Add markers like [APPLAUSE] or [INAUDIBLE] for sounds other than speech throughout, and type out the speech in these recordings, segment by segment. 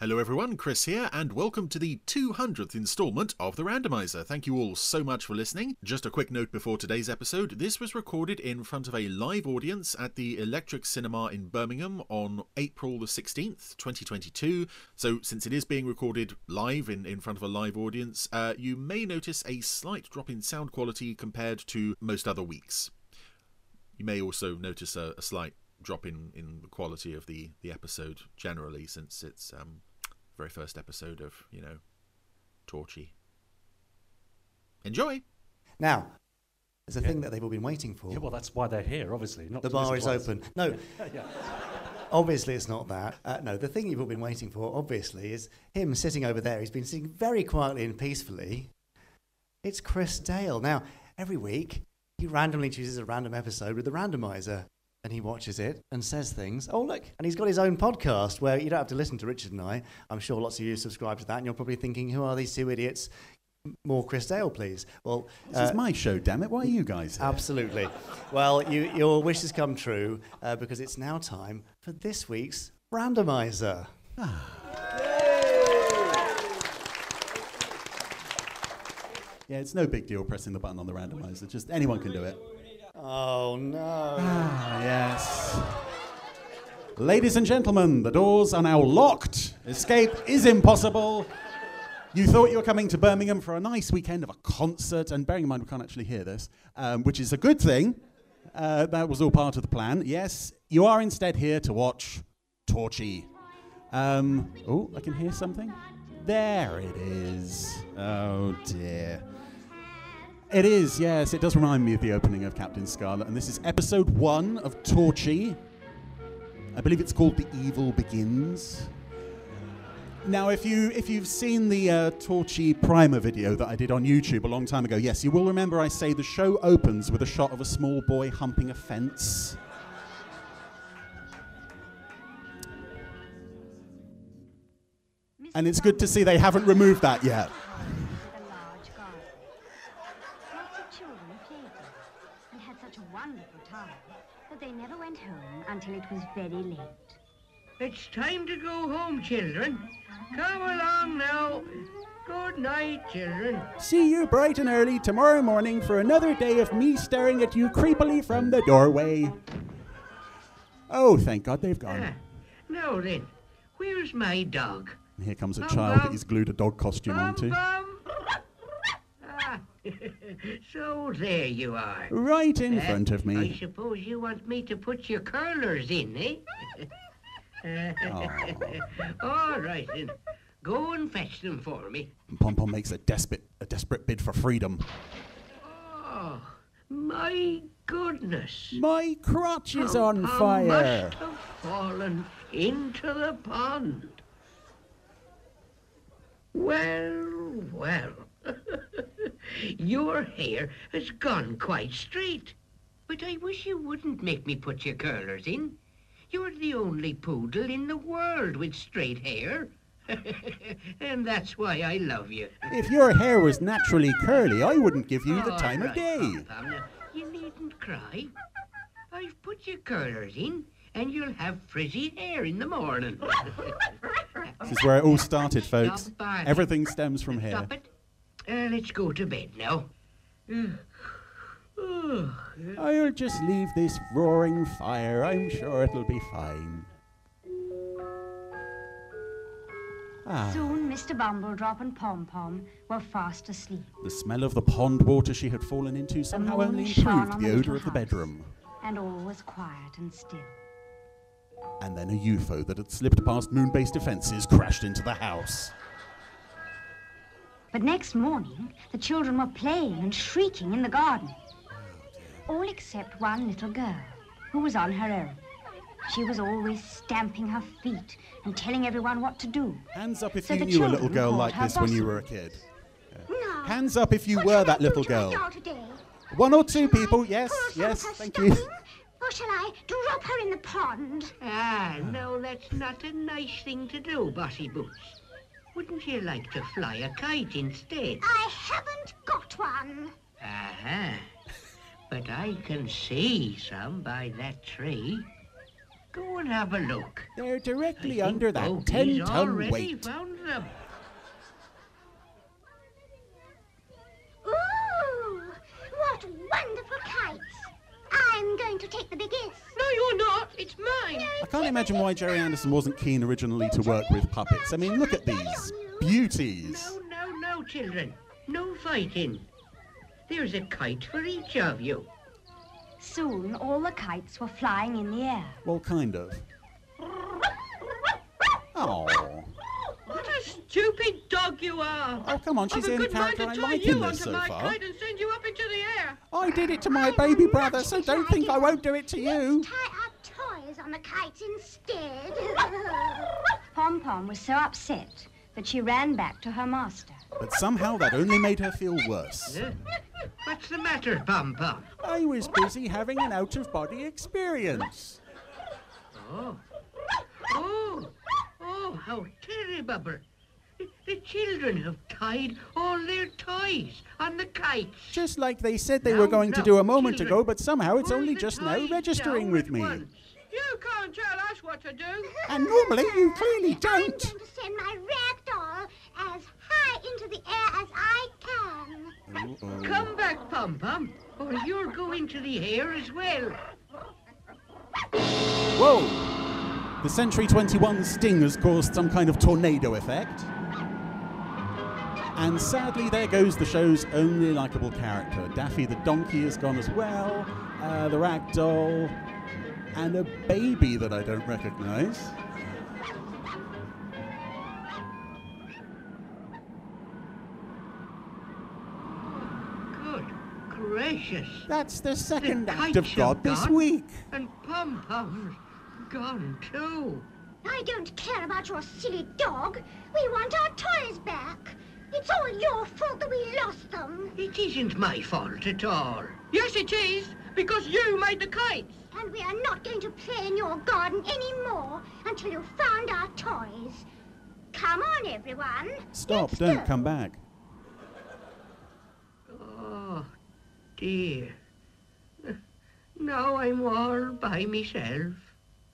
Hello everyone, Chris here, and welcome to the 200th instalment of The Randomizer. Thank you all so much for listening. Just a quick note before today's episode this was recorded in front of a live audience at the Electric Cinema in Birmingham on April the 16th, 2022. So, since it is being recorded live in, in front of a live audience, uh, you may notice a slight drop in sound quality compared to most other weeks. You may also notice a, a slight drop in, in the quality of the, the episode generally, since it's um, very first episode of, you know, Torchy. Enjoy! Now, there's a thing that they've all been waiting for. Yeah, well, that's why they're here, obviously. Not the bar is twice. open. No, [LAUGHS] yeah. obviously it's not that. Uh, no, the thing you've all been waiting for, obviously, is him sitting over there. He's been sitting very quietly and peacefully. It's Chris Dale. Now, every week, he randomly chooses a random episode with the randomizer. And he watches it and says things. Oh, look. And he's got his own podcast where you don't have to listen to Richard and I. I'm sure lots of you subscribe to that. And you're probably thinking, who are these two idiots? More Chris Dale, please. Well, This is my show, damn it. Why are you guys here? Absolutely. Well, you, your wish has come true uh, because it's now time for this week's randomizer. [SIGHS] Yeah, it's no big deal pressing the button on the randomizer. Just anyone can do it. Oh no! Ah, yes. Ladies and gentlemen, the doors are now locked. Escape is impossible. You thought you were coming to Birmingham for a nice weekend of a concert, and bearing in mind we can't actually hear this, um, which is a good thing. Uh, that was all part of the plan. Yes, you are instead here to watch Torchy. Um, oh, I can hear something. There it is. Oh dear. It is, yes. It does remind me of the opening of Captain Scarlet, and this is episode one of Torchy. I believe it's called The Evil Begins. Now, if you if you've seen the uh, Torchy primer video that I did on YouTube a long time ago, yes, you will remember I say the show opens with a shot of a small boy humping a fence. And it's good to see they haven't removed that yet. the large garden. Lots of children played there and had such a wonderful time that they never went home until it was very late. It's time to go home, children. Come along now. Good night, children. See you bright and early tomorrow morning for another day of me staring at you creepily from the doorway. Oh, thank God they've Ah, gone. now then, where's my dog? Here comes a Bum, child that bum. he's glued a dog costume Bum, onto. [LAUGHS] so there you are. Right in Eh, front of me. I suppose you want me to put your curlers in, eh? [LAUGHS] [LAUGHS] All right then. Go and fetch them for me. Pom Pom makes a desperate, a desperate bid for freedom. Oh, my goodness. My crotch is Pom on fire. must have fallen into the pond. Well, well. [LAUGHS] Your hair has gone quite straight. But I wish you wouldn't make me put your curlers in. You're the only poodle in the world with straight hair. [LAUGHS] and that's why I love you. If your hair was naturally curly, I wouldn't give you the All time of day. Pom, You needn't cry. I've put your curlers in, and you'll have frizzy hair in the morning. This is where it all started, folks. Everything stems from here. Stop it. Uh, let's go to bed now. Oh, [SIGHS] I'll just leave this roaring fire. I'm sure it'll be fine. Ah, Soon Mr. Bumbledrop and Pom Pom were fast asleep, the smell of the pond water she had fallen into somehow only improved on the the odour of the bedroom. and all was quiet and still. And then a UFO that had slipped past moon based defences crashed into the house. But next morning, the children were playing and shrieking in the garden. All except one little girl, who was on her own. She was always stamping her feet and telling everyone what to do. Hands up if So you knew a little girl like her this when you were a kid. No. Hands up if you What were shall I that do little to my girl. doll today? One or two Shall I people, yes, pull some yes, of her thank you. stuffing, Or shall I drop her in the pond? ah, no, that's not a nice thing to do, Bossy Boots. Wouldn't you like to fly a kite instead? I haven't got one. Aha. But I can see some by that tree. Go and have a look. They're directly I under think that 10 ton already weight. found them. Ooh, what wonderful kites. I'm going to take the biggest. No, you're not. It's mine. I can't imagine why Gerry Anderson wasn't keen originally to work with puppets. I mean, look at these beauties. No, no, no, children. No fighting. There's a kite for each of you. Soon all the kites were flying in the air. Well, kind of. [LAUGHS] Oh. What a stupid dog you are. Oh, come on, she's I've the only character I tie like you in this so my far. kite and send you up into the air. I did it to my baby brother, so don't think I won't do it to you. Tie our toys on the kites instead. [LAUGHS] Pom Pom was so upset that she ran back to her master. But somehow that only made her feel worse. Huh? What's the matter, Pom Pom? I was busy having an out of body experience. Oh. Oh. Oh, how terrible. The children have tied all their toys on the kites. Just like they said they Now, were going to do a moment children, ago, but somehow it's only just now registering with me. once. You can't tell us what to do. [LAUGHS] And normally you clearly don't. I'm don't. going to send my rag doll as high into the air as I can. Come back, Pom Pom, or you'll go into the air as well. Whoa! The Century 21 sting has caused some kind of tornado effect. And sadly, there goes the show's only likable character. Daffy the donkey has gone as well, uh, the rag doll, and a baby that I don't recognize. Good gracious. That's the second The act of kites God have this week. And Pom Pom's gone too. I don't care about your silly dog. We want our toys back. It's all your fault that we lost them. It isn't my fault at all. Yes, it is, because you made the kites. And we are not going to play in your garden anymore until you've found our toys. Come on, everyone. Stop, Let's don't go. come back. Oh, dear. Now I'm all by myself.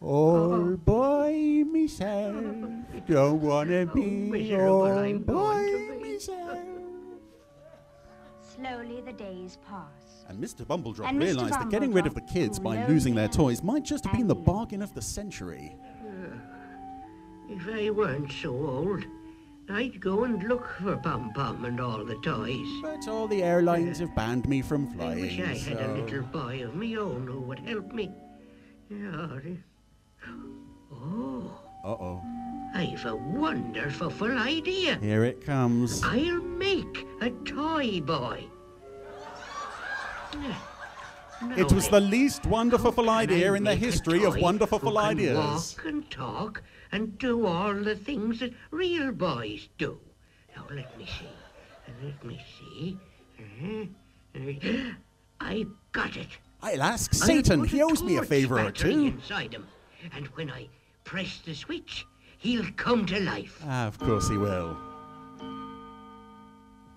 All oh. by myself, [LAUGHS] don't wanna be miserable all I'm by going be. myself. Slowly the days passed. And Mr. Bumbledrop And Mr. realised that getting rid of the kids grew by losing their toys might just have been the bargain of the century. If I weren't so old, I'd go and look for Pom Pom and all the toys. But all the airlines have banned me from flying. I flying. wish I had a little boy of my own who would help me. Yeah, the- Oh, Uh-oh. I've a wonderful idea. Here it comes. I'll make a toy boy. It was the least wonderful idea in the history of toy wonderful ideas. Walk and talk and do all the things that real boys do. Now let me see. Let me see. Uh-huh. I got it. I'll ask I'll Satan. put He owes me a favour or two. Inside him, and when I press the switch, he'll come to life. Ah, of course he will.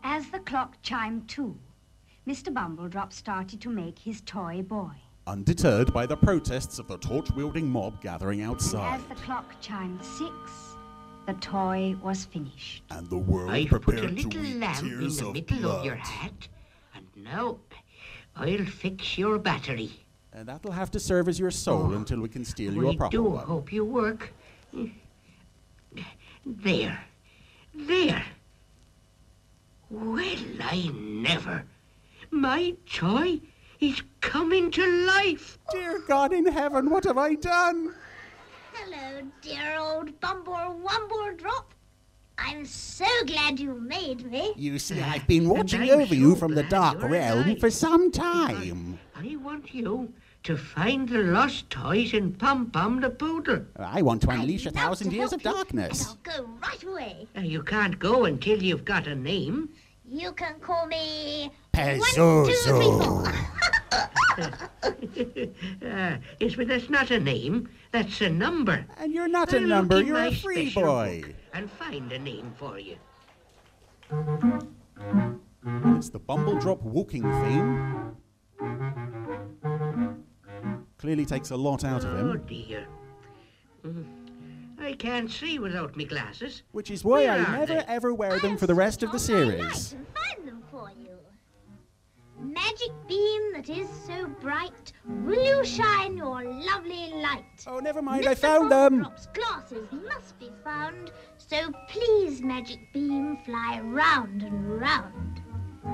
As the clock chimed two, Mr. Bumbledrop started to make his toy boy. Undeterred by the protests of the torch-wielding mob gathering And outside. as the clock chimed six, the toy was finished. And the world I've put a little lamp in the of middle blood. of your hat, and now I'll fix your battery. And that'll have to serve as your soul Oh, until we can steal you a We proper do hope you work. There. There. Well, I never. My toy is coming to life. Dear God in heaven, what have I done? Hello, dear old Bumble Wumble Drop. I'm so glad you made me. You see, I've been watching I'm over you from the Dark Realm alive. for some time. I want you to find the lost toys in Pum Pum the Poodle. I want to I'd unleash a thousand years of help you, darkness. And I'll go right away. Uh, You can't go until you've got a name. You can call me Pazuzu. One, two, three, [LAUGHS] four. Uh, yes, but that's not a name. That's a number. And you're not a I'll number, you're a free boy. And find a name for you. It's the Bumbledrop walking theme. Clearly takes a lot out of him. Oh him. dear. I can't see without me glasses. Which is why Where I never they? ever wear them for the rest of the I'll series. Magic beam that is so bright, will you shine your lovely light? Oh, never mind, I Mr. found them. Bumbledrop's glasses must be found, so please, magic beam, fly round and round.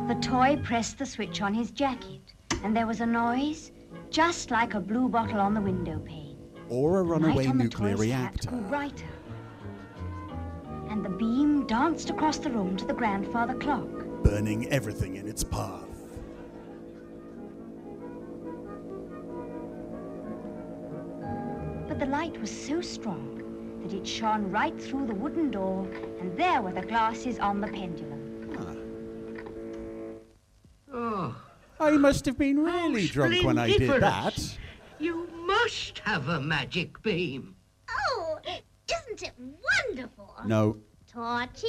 The toy pressed the switch on his jacket, and there was a noise just like a blue bottle on the window pane. Or a runaway the nuclear toy's reactor. grew brighter. And the beam danced across the room to the grandfather clock. Burning everything in its path. But the light was so strong that it shone right through the wooden door, and there were the glasses on the pendulum. Oh, I must have been really drunk when I did splendiferous. that. you must have a magic beam. Oh, isn't it wonderful? No. Torchy.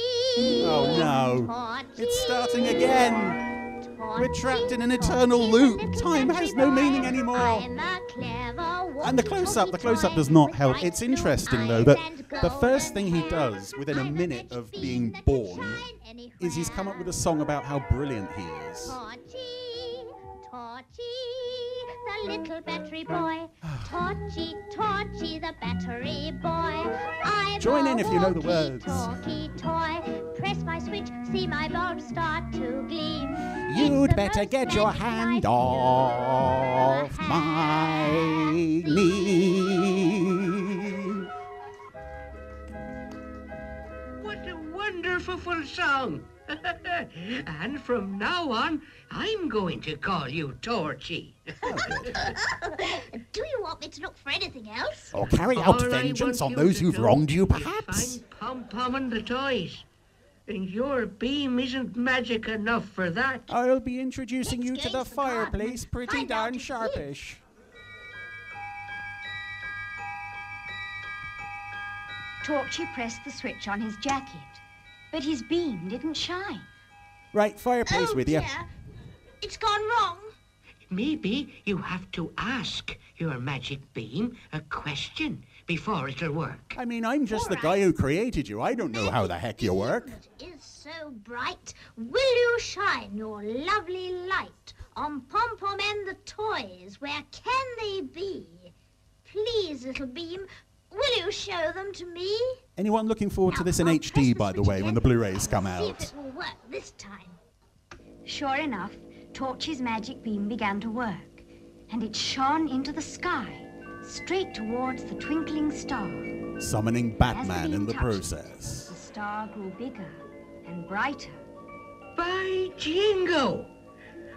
Oh no. Torchy. It's starting again. We're trapped in an eternal loop. Time has no meaning anymore. And the close up, the close up does not help. It's interesting though that the first thing he does within a minute of being born is he's come up with a song about how brilliant he is. Torchy, Torchy, the little battery boy. Torchy, Torchy, the battery boy. I'm Join in if you know the words. walkie-talkie toy. Press my switch, see my bulb start to gleam. You'd better get your hand off my knee. What a wonderful full song. [LAUGHS] and from now on, I'm going to call you Torchy. [LAUGHS] Do you want me to look for anything else? Or carry All out I vengeance on those who've wronged you, is perhaps? Find Pom Pom and the toys. And your beam isn't magic enough for that. I'll be introducing you Let's to the into garden fireplace and pretty find out darn if he sharpish. Torchy pressed the switch on his jacket, but his beam didn't shine. Right, fireplace oh with you. dear. It's gone wrong. Maybe you have to ask your magic beam a question before it'll work. I mean, I'm just the All guy who created you. I don't know how the heck you work. That is so bright. Will you shine your lovely light on Pom Pom and the toys? Where can they be? Please, little beam, will you show them to me? Anyone looking forward to this in HD, press by the way, when the Blu-rays come and See if out? it will work this time. Sure enough, Torch's magic beam began to work, and it shone into the sky, straight towards the twinkling star. Summoning Batman beam in the touched it, process. The star grew bigger and brighter. By jingo!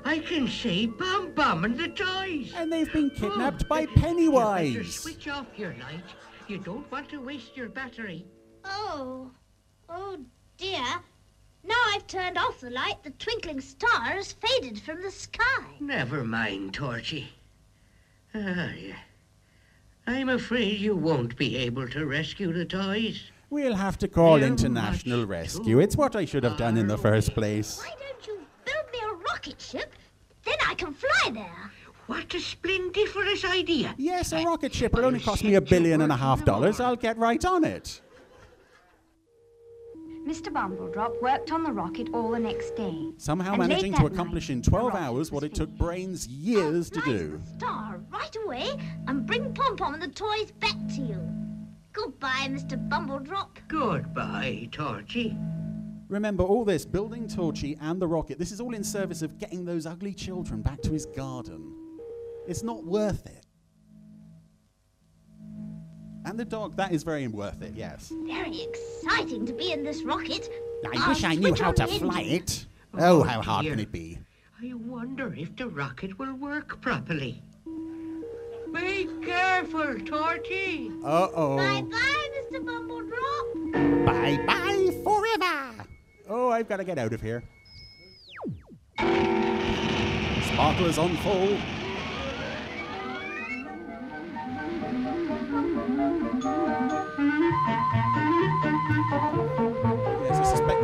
I can see Bum Bum and the toys. And they've been oh, kidnapped Oh, by You better Pennywise. switch off your light. You don't want to waste your battery. Oh, oh dear. Now I've turned off the light, the twinkling star has faded from the sky. Never mind, Torchy. Ah, yeah. I'm afraid you won't be able to rescue the toys. We'll have to call They're International Rescue. It's what I should have done in the first place. Why don't you build me a rocket ship? Then I can fly there. What a splendiferous idea. Yes, a rocket ship will only cost me a billion and a half dollars. I'll get right on it. Mr. Bumbledrop worked on the rocket all the next day. Somehow managing to accomplish night, in 12 hours what it took. Brains years to do. the star right away and bring Pom Pom and the toys back to you. Goodbye, Mr. Bumbledrop. Goodbye, Torchy. Remember, all this building Torchy and the rocket, this is all in service of getting those ugly children back to his garden. It's not worth it. And the dog, that is very worth it, yes. Very exciting to be in this rocket. I wish I knew how to fly it. Oh, Oh, how hard can it be? I wonder if the rocket will work properly. Be careful, Torchy. Uh oh. Bye-bye, Mr. Bumbledrop. Bye bye forever. Oh, I've got to get out of here. Sparklers on full.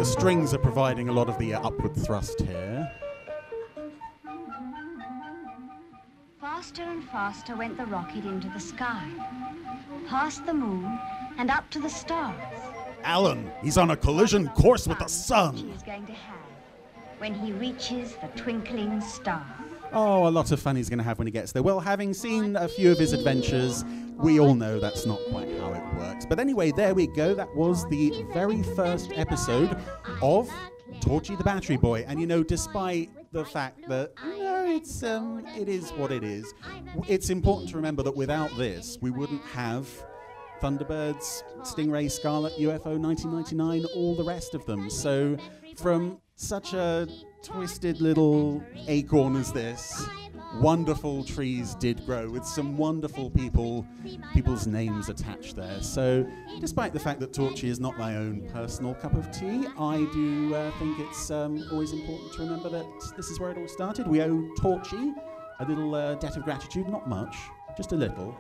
The strings are providing a lot of the uh, upward thrust here. Faster and faster went the rocket into the sky. past the moon, and up to the stars. Alan, he's on a collision course with the sun. He's going to have when he reaches the twinkling star. Oh, a lot of fun he's going to have when he gets there. Well, having seen a few of his adventures, we all know that's not quite how it works. But anyway, there we go. That was the very first episode of Torchy the Battery Boy. And you know, despite the fact that know, it's um, it is what it is, it's important to remember that without this, we wouldn't have Thunderbirds, Stingray, Scarlet, UFO 1999, all the rest of them. So, from such a twisted little acorn as this, wonderful trees did grow with some wonderful people, people's names attached there. So, despite the fact that Torchy is not my own personal cup of tea, I do uh, think it's um, always important to remember that this is where it all started. We owe Torchy a little uh, debt of gratitude, not much, just a little.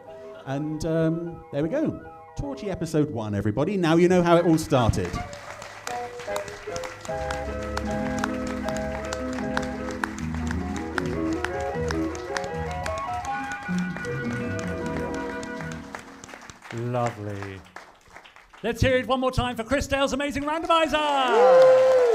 And um, there we go. Torchy episode one, everybody. Now you know how it all started. Lovely. Let's hear it one more time for Chris Dale's amazing randomizer.